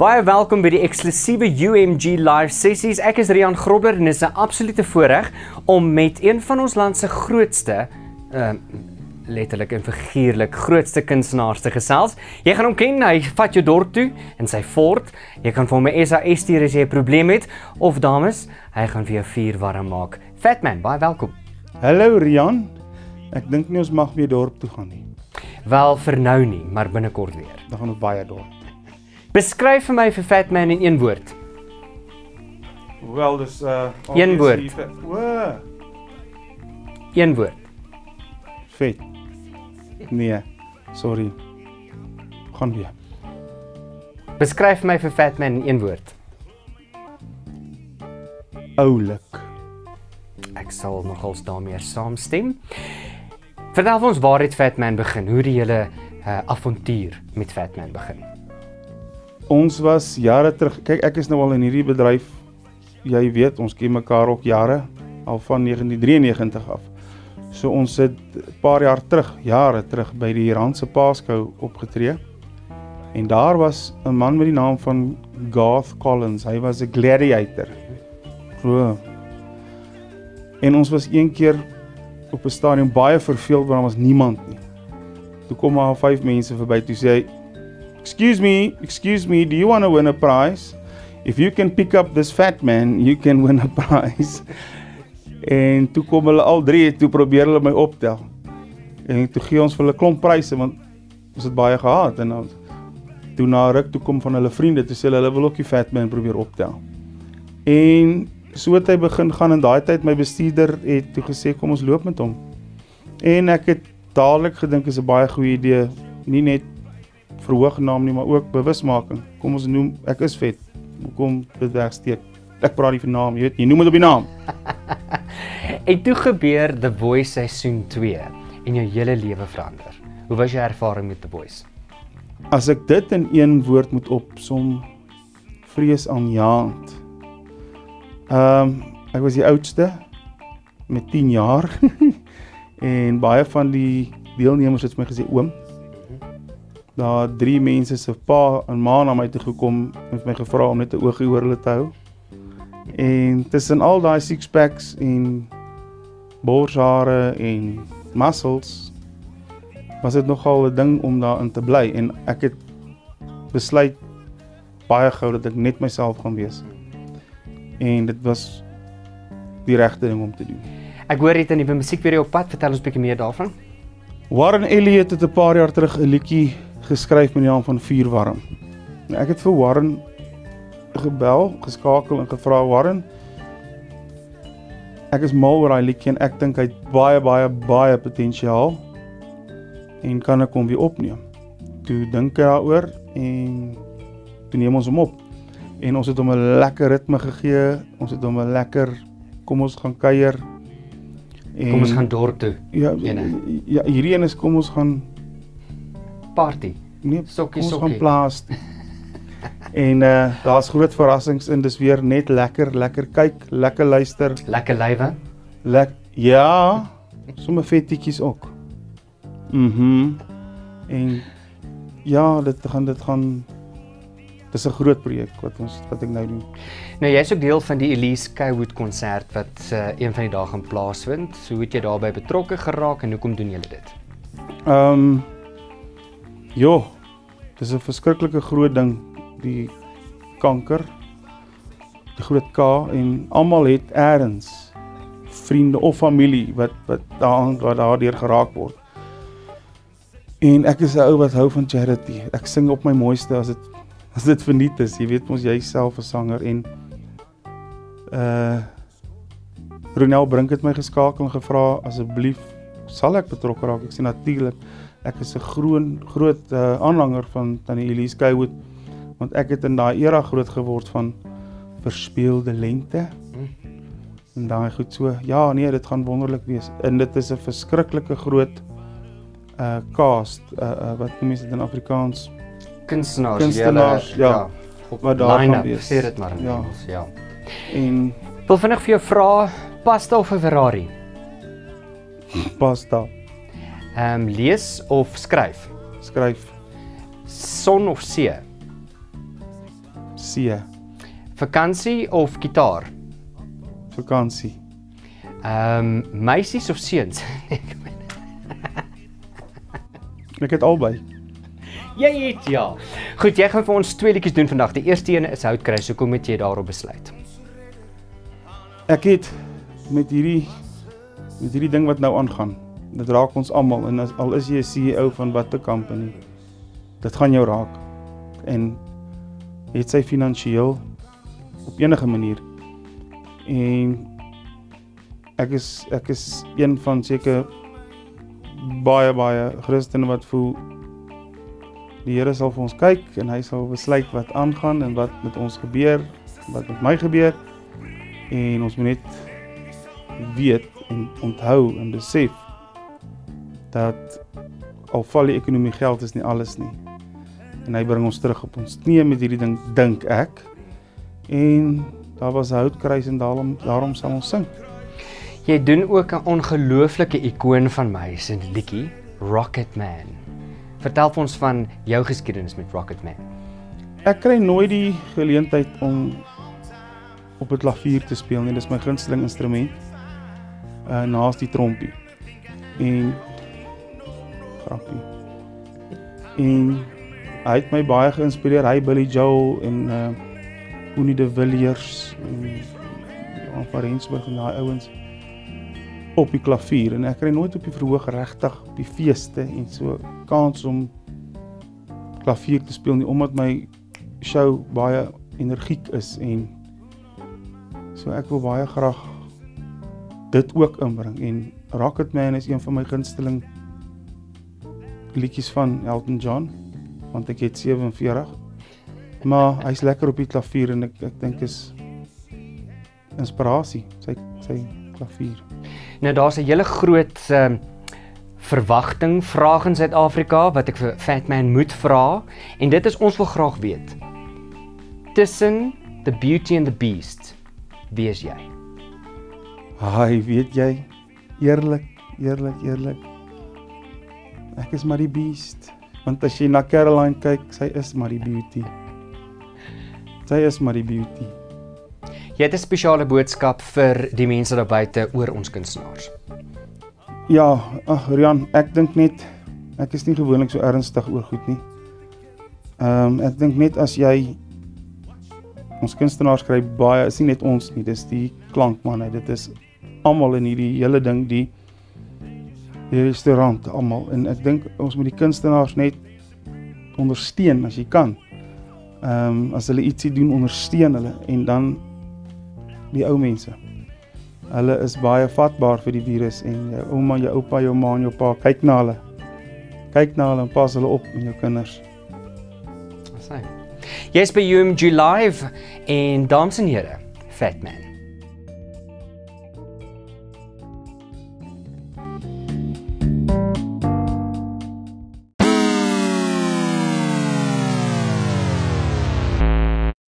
Baie welkom by die eksklusiewe UMG live sessies. Ek is Rian Grobler en dit is 'n absolute voorreg om met een van ons land se grootste uh letterlik en figuurlik grootste kunstenaars te gesels. Jy gaan hom ken, hy vat jou dorp toe in sy fort. Jy kan vir hom 'n SA stuur as jy 'n probleem het of dames, hy gaan vir jou vuur warm maak. Fatman, baie welkom. Hallo Rian. Ek dink nie ons mag weer dorp toe gaan nie. Wel vir nou nie, maar binnekort weer. Dan gaan ons baie dorp. Beskryf vir my vir Fatman in een woord. Wel, dis uh Een woord. O, Een woord. vet. Nee. Sorry. Gaan weer. Beskryf my vir Fatman in een woord. Oulik. Ek sal nogals daarmee saamstem. Vertel ons waar het Fatman begin? Hoe die hele uh, avontuur met Fatman begin? Ons was jare terug. Kyk, ek is nou al in hierdie bedryf. Jy weet, ons ken mekaar ook jare al van 1993 af. So ons het 'n paar jaar terug, jare terug by die Randse Paaskou opgetree. En daar was 'n man met die naam van Garth Collins. Hy was 'n gladiator. Glo. En ons was een keer op 'n stadion baie verveeld want daar was niemand nie. Toe kom maar vyf mense verby toe sê hy Excuse me, excuse me, do you want to win a prize? If you can pick up this fat man, you can win a prize. En toe kom hulle al drie, toe probeer hulle my optel. En toe gee ons vir hulle klomp pryse want ons het baie gehad en dan toe na ruk toe kom van hulle vriende toe sê hulle hulle wil ook die fat man probeer optel. En so het hy begin gaan en daai tyd my bestuurder het toe gesê kom ons loop met hom. En ek het dadelik gedink is 'n baie goeie idee, nie net verhoog naam nie, maar ook bewusmaking. Kom ons noem ek is vet. Hoekom dit wegsteek? Ek praat nie vir naam, jy weet, jy noem dit op die naam. En toe gebeur The Voice seisoen 2 en jou hele lewe verander. Hoe was jou ervaring met The Voice? As ek dit in een woord moet opsom, vreesaanjaend. Ehm um, ek was die oudste met 10 jaar en baie van die deelnemers het vir my gesê oom. Daar drie mense se pa en ma na my toe gekom en vir my gevra om net 'n oogie oor hulle te hou. En tussen al daai six packs en borshare en muscles was dit nogal 'n ding om daarin te bly en ek het besluit baie gou dat ek net myself gaan wees. En dit was die regte ding om te doen. Ek hoor jy het 'n nuwe musiekvideo op pad. Vertel ons 'n bietjie meer daarvan. Warren Elliott het 'n paar jaar terug 'n liedjie geskryf met die naam van Vuurwarm. Nou, Ek het vir Warren gebel, geskakel en gevra Warren Ek is mal oor daai liedjie en ek dink hy het baie baie baie potensiaal en kan ek hom weer opneem. Toe dink ek daaroor en toe neem ons hom op. En ons het hom 'n lekker ritme gegee. Ons het hom 'n lekker kom ons gaan kuier. En Kom ons gaan dorp toe. Ja, Ene. ja, hierdie een is kom ons gaan Party. nee, Sokkie, kom ons sokkie. gaan plaas. en uh daar's groot verrassings en dis weer net lekker, lekker kyk, lekker luister. Lekker lywe. Lek ja, sommer vettetjies ook. Mhm. En ja, dit gaan dit gaan dis 'n groot projek wat ons wat ek nou doen. Nou jy's ook deel van die Elise Skywood konsert wat uh, een van die dae gaan plaasvind. So hoe het jy daarbey betrokke geraak en hoekom doen julle dit? Ehm um, Jo, dis 'n verskriklike groot ding die kanker. Die groot K en almal het eers vriende of familie wat wat daaraan wat daardeur geraak word. En ek is 'n ou wat hou van charity. Ek sing op my mooiste as dit as dit verniet is. Jy weet mos jy self 'n sanger en uh Ronel Brink het my geskakel en gevra asseblief sal ek betrokke raak. Ek sê natuurlik. Ek is 'n groot groot uh, aanhanger van Tannie Elise Skywood want ek het in daai era groot geword van verspeelde lente. En daai goed so. Ja, nee, dit gaan wonderlik wees. En dit is 'n verskriklike groot uh cast uh, uh wat noem jy dit in Afrikaans? Kunstenaars, Kunstenaars, julle- ja, op wat daar gaan wees. Sê dit maar in Ja. Engels, ja. En wil vinnig vir jou vra, pasta of 'n Ferrari? pasta Ehm um, lees of skryf? skryf Son of see? C. Vakansie of gitaar? Vakansie. Ehm um, meisies of seuns? Ek het albei. jy het ja. Goed, jy gaan vir ons twee liedjies doen vandag. Die eerste een is Houtkruis. Hoekom het jy daarop besluit? Ek het met hierdie met hierdie ding wat nou aangaan. Dit raak ons almal en as, al is jy 'n CEO van watter company, dit gaan jou raak. En het sy finansiëel op enige manier. En ek is ek is een van seker baie baie Christene wat voel die Here sal vir ons kyk en hy sal besluit wat aangaan en wat met ons gebeur, wat met my gebeur en ons moet net weet en onthou en besef dat al val die ekonomie geld is nie alles nie. En hy bring ons terug op ons knieë met hierdie ding dink ek. En daar was 'n houtkruis en daarom daarom sal ons sing. Jy doen ook 'n ongelooflike ikoon van my, se liedjie Rocket Man. Vertel ons van jou geskiedenis met Rocket Man. Ek kry nooit die geleentheid om op 'n klavier te speel nie. Dis my gunsteling instrument. Uh naas die trompie. En grappie. En hy het my baie geïnspireer. Hy Billy Joel en uh Connie de Villiers en Johan van Rensburg en daai ouens op die klavier en ek kry nooit op die verhoog regtig op die feeste en so kans om klavier te speel nie omdat my show baie energiek is en so ek wil baie graag dit ook inbring en Rocket Man is een van my gunsteling liedjies van Elton John want ek het 47 maar hy's lekker op die klavier en ek ek dink is inspirasie sy sy klavier Nou daar's 'n hele groot ehm um, verwagting vraag in Suid-Afrika wat ek vir Fatman moet vra en dit is ons wil graag weet. Tussen The Beauty and the Beast, wie is jy? Haai, weet jy eerlik, eerlik, eerlik. Ek is maar die beast want as jy na Caroline kyk, sy is maar die beauty. Sy is maar die beauty. Jy het 'n spesiale boodskap vir die mense daar buite oor ons kunstenaars. Ja, ag Rian, ek dink net ek is nie gewoonlik so ernstig oor goed nie. Ehm um, ek dink net as jy ons kunstenaars kry baie, is nie net ons nie, dis die klankmanne, dit is almal in hierdie hele ding die die restaurant almal en ek dink ons moet die kunstenaars net ondersteun as jy kan. Ehm um, as hulle ietsie doen, ondersteun hulle en dan die ou mense. Hulle is baie vatbaar vir die virus en jou ouma, jou oupa, jou ma en jou pa, kyk na hulle. Kyk na hulle en pas hulle op met jou kinders. Sy. Jy's by UMG Live en dames en here, Fatman.